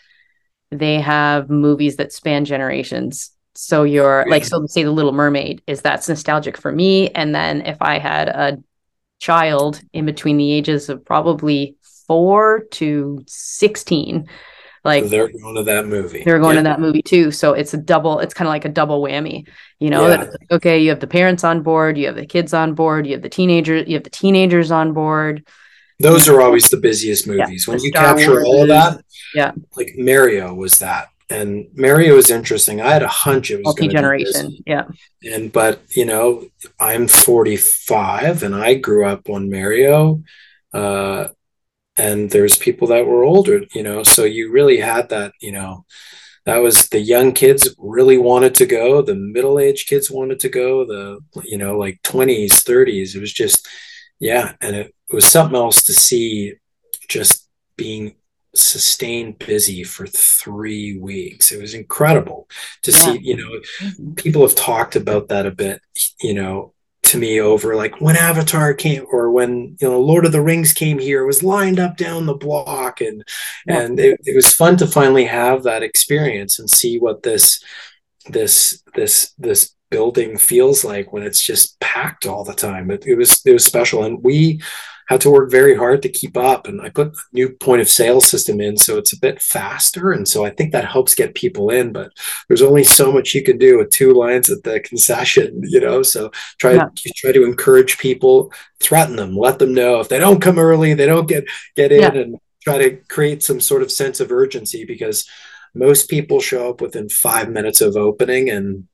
they have movies that span generations. So you're like, so say the Little Mermaid is that's nostalgic for me. And then if I had a child in between the ages of probably four to 16, like they're going to that movie. They're going yeah. to that movie too. So it's a double, it's kind of like a double whammy, you know, yeah. that okay, you have the parents on board, you have the kids on board, you have the teenagers, you have the teenagers on board. Those are always the busiest movies. Yeah. When you Star capture Wars all of that, yeah. Like Mario was that. And Mario is interesting. I had a hunch it was multi generation. Yeah. And but you know, I'm 45 and I grew up on Mario. Uh and there's people that were older you know so you really had that you know that was the young kids really wanted to go the middle-aged kids wanted to go the you know like 20s 30s it was just yeah and it, it was something else to see just being sustained busy for three weeks it was incredible to yeah. see you know mm-hmm. people have talked about that a bit you know to me over like when Avatar came or when you know Lord of the Rings came here, it was lined up down the block and yeah. and it, it was fun to finally have that experience and see what this this this this building feels like when it's just packed all the time. It, it was it was special and we had to work very hard to keep up. And I put a new point of sale system in, so it's a bit faster. And so I think that helps get people in. But there's only so much you can do with two lines at the concession, you know. So try yeah. try to encourage people, threaten them, let them know if they don't come early, they don't get get in, yeah. and try to create some sort of sense of urgency because most people show up within five minutes of opening and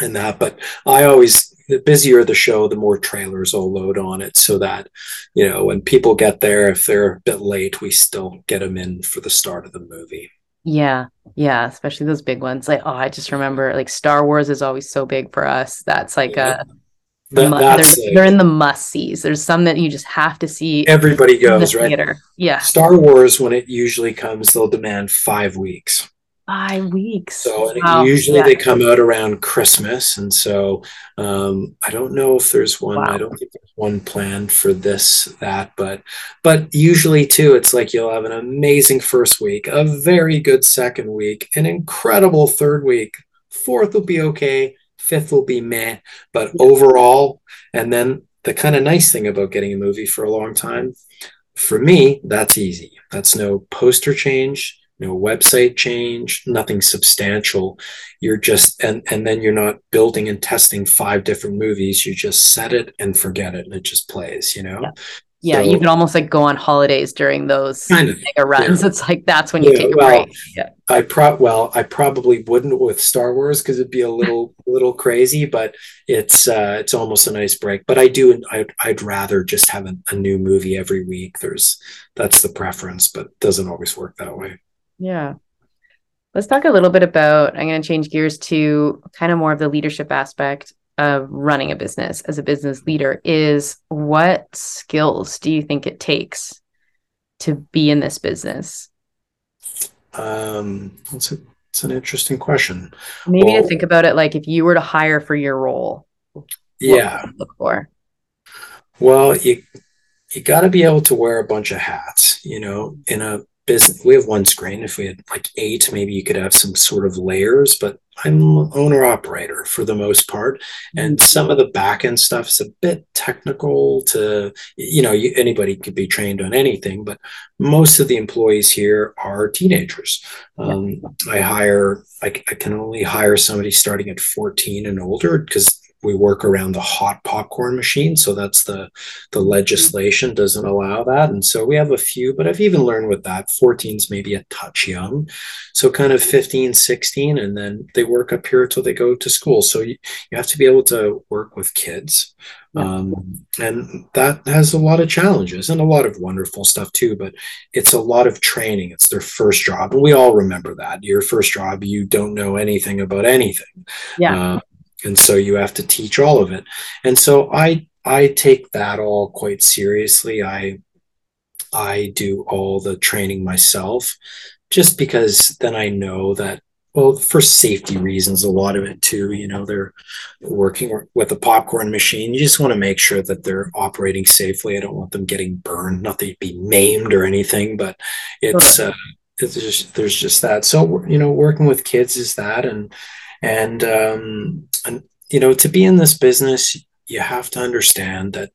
and that but i always the busier the show, the more trailers I'll load on it so that, you know, when people get there, if they're a bit late, we still get them in for the start of the movie. Yeah. Yeah. Especially those big ones. Like, oh, I just remember like Star Wars is always so big for us. That's like yeah. a, that, they're, like, they're, in the must sees. There's some that you just have to see. Everybody goes, right? Theater. Yeah. Star Wars, when it usually comes, they'll demand five weeks. Five weeks. So wow. usually yeah. they come out around Christmas, and so um, I don't know if there's one. Wow. I don't think there's one planned for this that, but but usually too, it's like you'll have an amazing first week, a very good second week, an incredible third week. Fourth will be okay. Fifth will be meh, but overall, and then the kind of nice thing about getting a movie for a long time, for me, that's easy. That's no poster change website change, nothing substantial. You're just and and then you're not building and testing five different movies. You just set it and forget it, and it just plays. You know. Yeah. Yeah, so, you can almost like go on holidays during those kind of, mega runs. Yeah. It's like that's when you yeah, take a well, break. Yeah. I pro well, I probably wouldn't with Star Wars because it'd be a little little crazy, but it's uh it's almost a nice break. But I do I'd, I'd rather just have a, a new movie every week. There's that's the preference, but doesn't always work that way. Yeah. Let's talk a little bit about, I'm going to change gears to kind of more of the leadership aspect of running a business as a business leader is what skills do you think it takes to be in this business? Um, that's a, that's an interesting question. Maybe well, to think about it like if you were to hire for your role, yeah, look for. Well, you you got to be able to wear a bunch of hats. You know, in a business we have one screen. If we had like eight maybe you could have some sort of layers but i'm owner operator for the most part. And mm-hmm. some of the back end stuff is a bit technical to you know you, anybody could be trained on anything but most of the employees here are teenagers. Um, i hire I, I can only hire somebody starting at 14 and older because we work around the hot popcorn machine so that's the the legislation doesn't allow that. And so we have a few but i've even learned with that 14's maybe a touch young. So kind of 15 16 and then they work up here until they go to school. So you, you have to be able to work with kids. Um, and that has a lot of challenges and a lot of wonderful stuff too but it's a lot of training. It's their first job and we all remember that. Your first job you don't know anything about anything. Yeah. Uh, and so you have to teach all of it. And so i i take that all quite seriously. I i do all the training myself just because then i know that well for safety reasons a lot of it too you know they're working with a popcorn machine. You just want to make sure that they're operating safely. I don't want them getting burned not that you'd be maimed or anything but it's uh, it's just there's just that. So you know working with kids is that. And and um, and you know to be in this business you have to understand that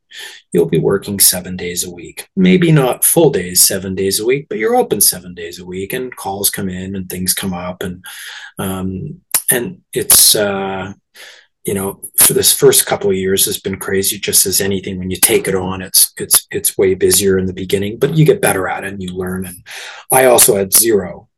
you'll be working seven days a week. Maybe not full days seven days a week but you're open seven days a week and calls come in and things come up. And um, and it's uh, you know for this first couple of years has been crazy just as anything. When you take it on it's it's it's way busier in the beginning but you get better at it and you learn. And i also had zero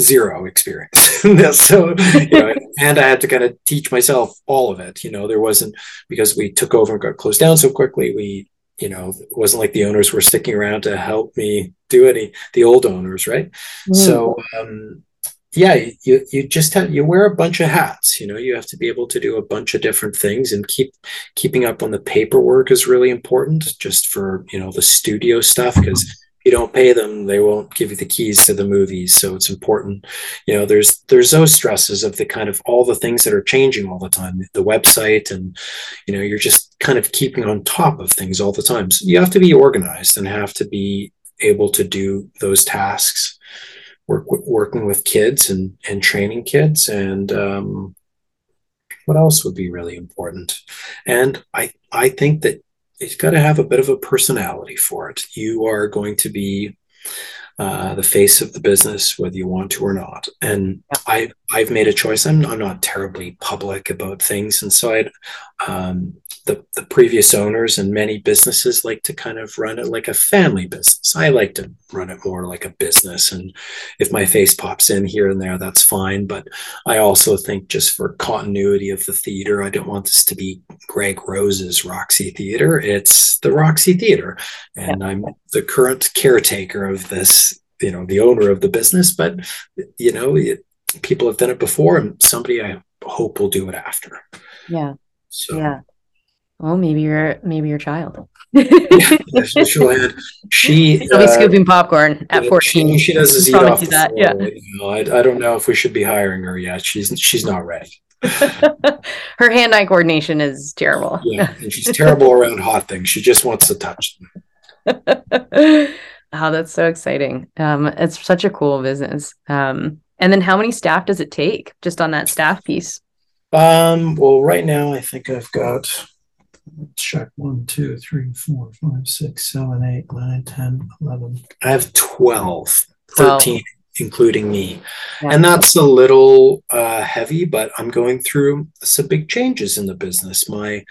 zero experience. so, you know, and I had to kind of teach myself all of it. You know, there wasn't because we took over and got closed down so quickly. We, you know, it wasn't like the owners were sticking around to help me do any, the old owners, right? Mm. So, um, yeah, you you just have you wear a bunch of hats. You know, you have to be able to do a bunch of different things, and keep keeping up on the paperwork is really important. Just for you know the studio stuff because you don't pay them they won't give you the keys to the movies. So it's important you know there's there's those stresses of the kind of all the things that are changing all the time. The website and you know you're just kind of keeping on top of things all the time. So you have to be organized and have to be able to do those tasks. Work working with kids and and training kids and um, what else would be really important? And i i think that you've got to have a bit of a personality for it. You are going to be uh, the face of the business, whether you want to or not. And I, I've made a choice. I'm, I'm not terribly public about things, and so I'd um, the, the previous owners and many businesses like to kind of run it like a family business. I like to run it more like a business. And if my face pops in here and there, that's fine. But I also think just for continuity of the theater, I don't want this to be Greg Rose's Roxy Theater. It's the Roxy Theater. And. I'm the current caretaker of this, you know, the owner of the business. But, you know, it, people have done it before and somebody I hope will do it after. Yeah. So. Yeah. Well, maybe your maybe your child. yeah, she'll. She be uh, scooping popcorn at fourteen. She, she does his eat off that. Yeah. You know, I, I don't know if we should be hiring her yet. She's she's not ready. her hand-eye coordination is terrible. Yeah, and she's terrible around hot things. She just wants to touch them. oh, that's so exciting. Um, it's such a cool business. Um, and then how many staff does it take just on that staff piece? Um, well, right now I think I've got check one, two, three, four, five, six, seven, eight, nine, 10, 11. I have 12, 13, 12. including me. Yeah. And that's a little uh, heavy, but I'm going through some big changes in the business. My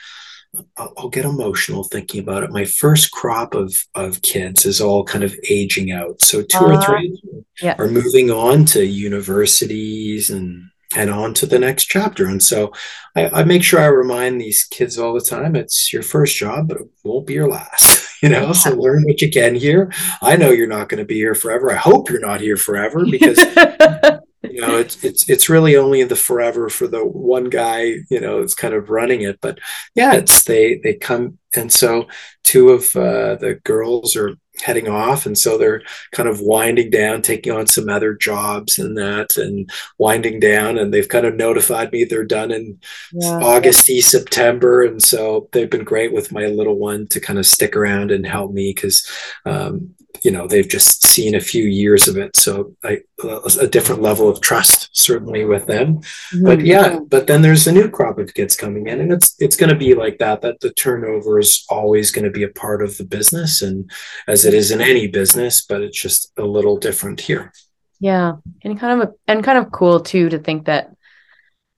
I'll get emotional thinking about it. My first crop of of kids is all kind of aging out. So 2 uh, or three yeah. are moving on to universities and and on to the next chapter. And so I, I, make sure I remind these kids all the time it's your first job, but it won't be your last. You know, yeah. so learn what you can here. I know you're not going to be here forever. I hope you're not here forever because you know it's it's it's really only the forever for the one guy you know it's kind of running it but yeah it's they they come and so two of uh, the girls are heading off. And so they're kind of winding down taking on some other jobs and that and winding down. And they've kind of notified me they're done in yeah. augusty september. And so they've been great with my little one to kind of stick around and help me because um, you know they've just seen a few years of it. So I, a different level of trust certainly with them. Mm-hmm. but yeah but then there's a new crop of kids coming in and it's it's going to be like that that the turnover is always going to be a part of the business and as it is in any business but it's just a little different here. Yeah and kind of a, and kind of cool too to think that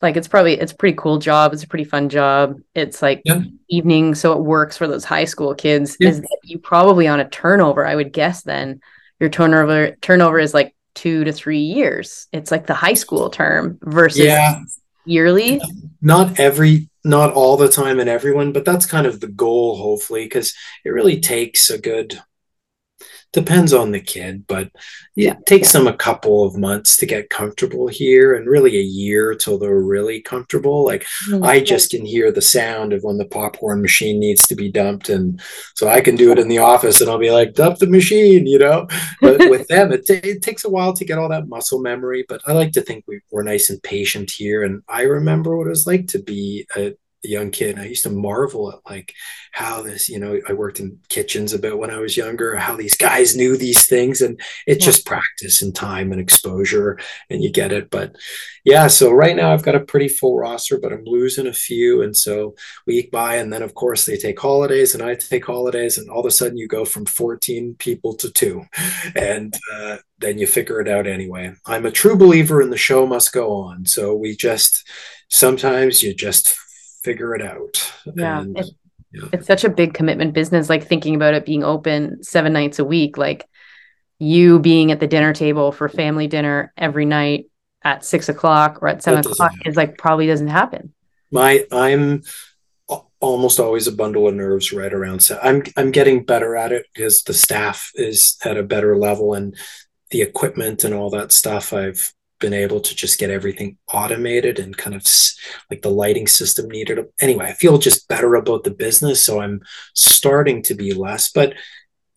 like it's probably it's a pretty cool job. It's a pretty fun job. It's like yeah. evening so it works for those high school kids. Yeah. is that you probably on a turnover i would guess then. Your turnover turnover is like two to three years. It's like the high school term versus yeah. yearly. Not every not all the time and everyone but that's kind of the goal hopefully because it really takes a good depends on the kid, but it takes them a couple of months to get comfortable here and really a year till they're really comfortable. Like mm-hmm. I just can hear the sound of when the popcorn machine needs to be dumped. And so I can do it in the office and I'll be like, dump the machine, you know? But with them, it, t- it takes a while to get all that muscle memory. But I like to think we, we're nice and patient here. And I remember what it was like to be a young kid. and I used to marvel at like how this, you know, I worked in kitchens about when I was younger, how these guys knew these things. And it's yeah. just practice and time and exposure and you get it. But yeah, so right now I've got a pretty full roster, but I'm losing a few. And so week by, and then of course they take holidays and I take holidays and all of a sudden you go from 14 people to two. And uh, then you figure it out anyway. I'm a true believer in the show must go on. So we just, sometimes you just figure it out. Yeah. And, it's, yeah. it's such a big commitment business, like thinking about it being open seven nights a week, like you being at the dinner table for family dinner every night at six o'clock or at seven o'clock happen. is like probably doesn't happen. My I'm almost always a bundle of nerves right around so I'm I'm getting better at it because the staff is at a better level and the equipment and all that stuff I've been able to just get everything automated and kind of like the lighting system needed. Anyway, I feel just better about the business. So I'm starting to be less, but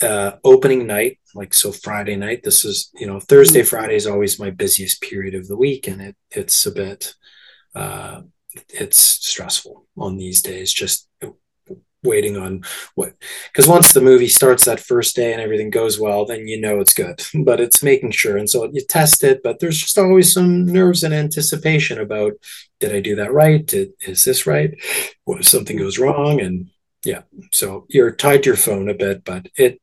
uh, opening night, like so Friday night, this is, you know, Thursday, mm-hmm. Friday is always my busiest period of the week. And it, it's a bit, uh, it's stressful on these days, just waiting on what because once the movie starts that first day and everything goes well then you know it's good but it's making sure. And so you test it but there's just always some nerves and anticipation about did i do that right? Did, is this right? What if something goes wrong? And yeah so you're tied to your phone a bit but it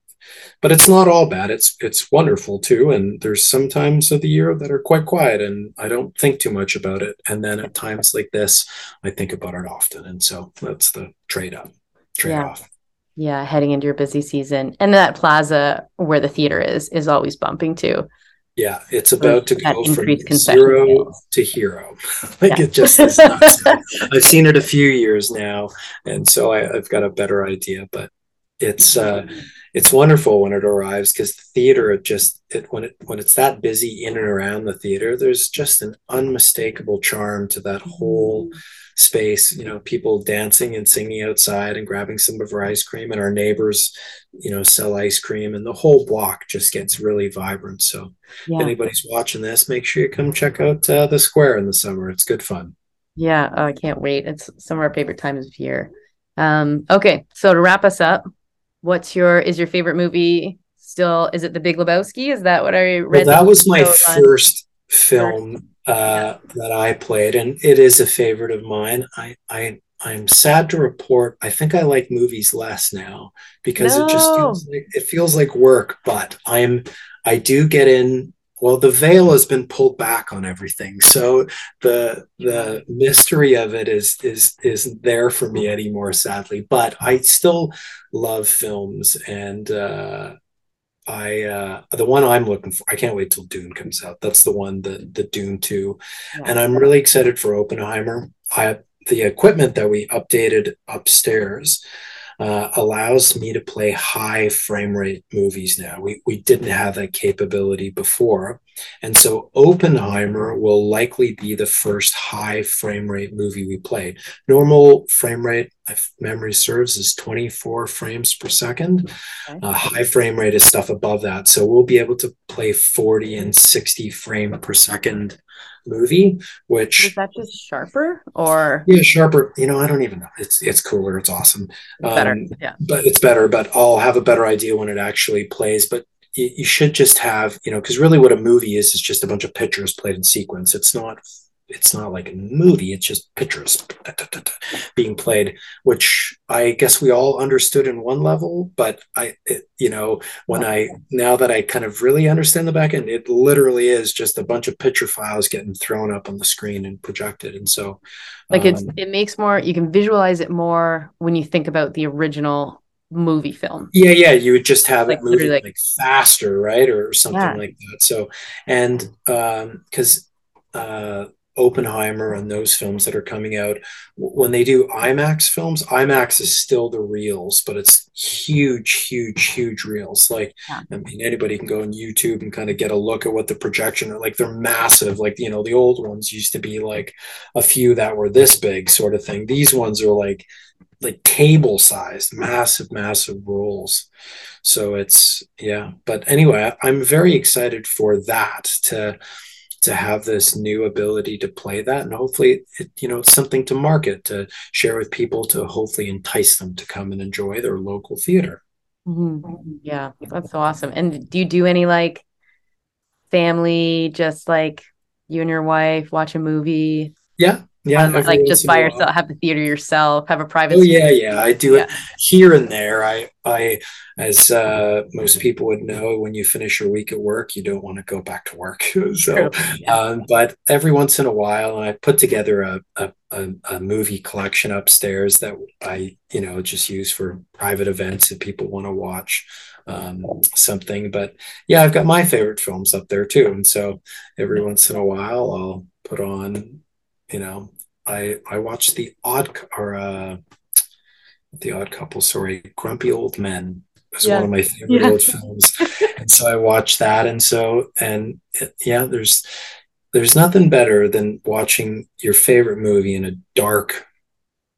but it's not all bad. It's it's wonderful too. And there's some times of the year that are quite quiet and i don't think too much about it. And then at times like this i think about it often. And so that's the trade-off trade yeah. off. Yeah, heading into your busy season. And that plaza where the theater is is always bumping too. Yeah, it's about to go from zero sales. to hero. like yeah. it just is nuts. I've seen it a few years now, and so I, have got a better idea. But it's uh, it's wonderful when it arrives because the theater it just it when it when it's that busy in and around the theater, there's just an unmistakable charm to that whole space you know people dancing and singing outside and grabbing some of our ice cream and our neighbors you know sell ice cream and the whole block just gets really vibrant. So yeah. if anybody's watching this make sure you come check out uh, the square in the summer. It's good fun. Yeah. Oh, i can't wait. It's some of our favorite times of year. Um okay. So to wrap us up what's your is your favorite movie still is it the big lebowski? Is that what i read? well, that was my first film uh, that I played, and it is a favorite of mine. I, I I'm sad to report. I think I like movies less now because no. it just feels like, it feels like work. But I'm I do get in. Well, the veil has been pulled back on everything, so the the mystery of it is is isn't there for me anymore, sadly. But I still love films, and uh, I uh the one I'm looking for I can't wait till Dune comes out. That's the one the the Dune 2. Yeah. And I'm really excited for Oppenheimer. I the equipment that we updated upstairs uh, allows me to play high frame rate movies now. We, we didn't have that capability before. And so Oppenheimer will likely be the first high frame rate movie we play. Normal frame rate, if memory serves, is 24 frames per second. Okay. Uh, high frame rate is stuff above that. So we'll be able to play 40 and 60 frame per second movie, which is that just sharper or yeah, sharper. You know, I don't even know. It's it's cooler. It's awesome. It's better, um, yeah. But it's better. But I'll have a better idea when it actually plays. But you, you should just have you know because really what a movie is is just a bunch of pictures played in sequence. It's not it's not like a movie it's just pictures being played which i guess we all understood in one level but i it, you know when i now that i kind of really understand the back end it literally is just a bunch of picture files getting thrown up on the screen and projected and so like it's um, it makes more you can visualize it more when you think about the original movie film. Yeah, yeah, you would just have like, it moving like, like, faster, right, or something yeah. like that. So, and um, because uh, Oppenheimer and those films that are coming out, when they do IMAX films, IMAX is still the reels, but it's huge, huge, huge reels. Like, yeah. I mean, anybody can go on YouTube and kind of get a look at what the projection are like. They're massive. Like, you know, the old ones used to be like a few that were this big, sort of thing. These ones are like like table sized, massive, massive rolls. So it's yeah. But anyway, I'm very excited for that to to have this new ability to play that and hopefully it, you know it's something to market to share with people to hopefully entice them to come and enjoy their local theater mm-hmm. yeah that's awesome and do you do any like family just like you and your wife watch a movie yeah yeah um, like just by yourself have the theater yourself have a private oh yeah yeah i do yeah. it here and there. I i as uh, most people would know when you finish your week at work you don't want to go back to work. So yeah. um, but every once in a while i put together a, a, a, a, movie collection upstairs that i you know just use for private events if people want to watch um, something. But yeah i've got my favorite films up there too and so every once in a while i'll put on you know, I I watched the odd or uh, the Odd Couple. Sorry, Grumpy Old Men was yeah. one of my favorite yeah. old films, and so I watched that. And so and yeah, there's there's nothing better than watching your favorite movie in a dark,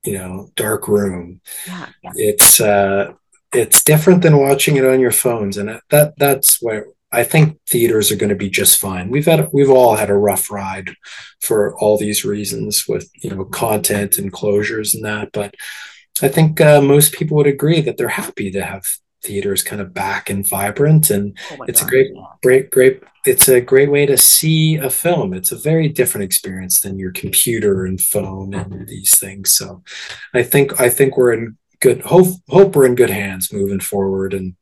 you know, dark room. Yeah, yeah. It's uh, it's different than watching it on your phones, and that that's where I think theaters are going to be just fine. We've had we've all had a rough ride for all these reasons with you know content and closures and that, but I think uh, most people would agree that they're happy to have theaters kind of back and vibrant, and oh it's God, a great, great, great. It's a great way to see a film. It's a very different experience than your computer and phone and these things. So, I think I think we're in good hope. Hope we're in good hands moving forward, and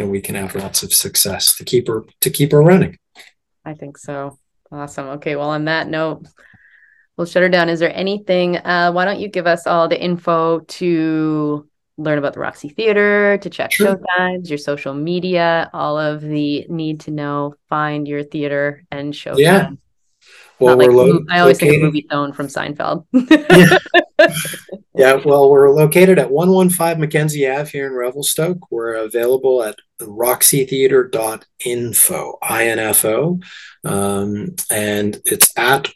and we can have lots of success to keep her to keep her running. I think so. Awesome. Okay. Well, on that note, we'll shut her down. Is there anything? Uh, why don't you give us all the info to learn about the Roxy Theater, to check sure. showtimes, your social media, all of the need to know, find your theater and show. Yeah. Well, we're lo- I always located... think of Moviefone from Seinfeld. yeah. yeah, well, we're located at 115 Mackenzie Ave here in Revelstoke. We're available at roxytheatre.info, I-N-F-O. Um, and it's at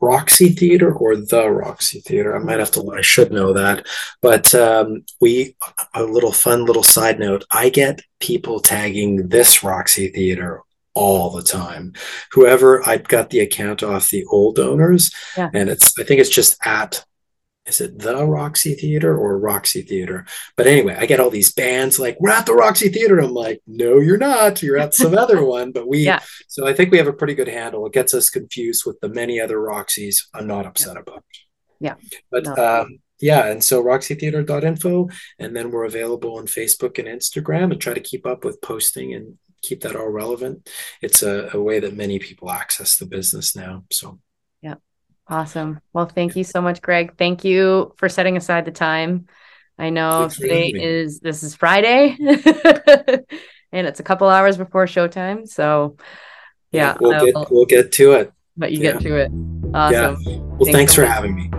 Roxy Theater or the Roxy Theater. I might have to, I should know that. But um, we, a little fun little side note, I get people tagging this Roxy Theater all the time. Whoever I got the account off the old owners, yeah. and it's I think it's just at is it the Roxy Theater or Roxy Theater? But anyway, I get all these bands like, we're at the Roxy Theater. And I'm like, no, you're not. You're at some other one. But we, yeah. so I think we have a pretty good handle. It gets us confused with the many other Roxys I'm not upset yeah. about. Yeah. But no. um, yeah, and so roxytheatre.info. And then we're available on Facebook and Instagram and try to keep up with posting and keep that all relevant. It's a, a way that many people access the business now. So yeah. Awesome. Well, thank you so much, Greg. Thank you for setting aside the time. I know today is this is Friday and it's a couple hours before showtime. So yeah, we'll get we'll get to it. But you yeah. get to it. Awesome. Yeah. Well, thanks, thanks for having me.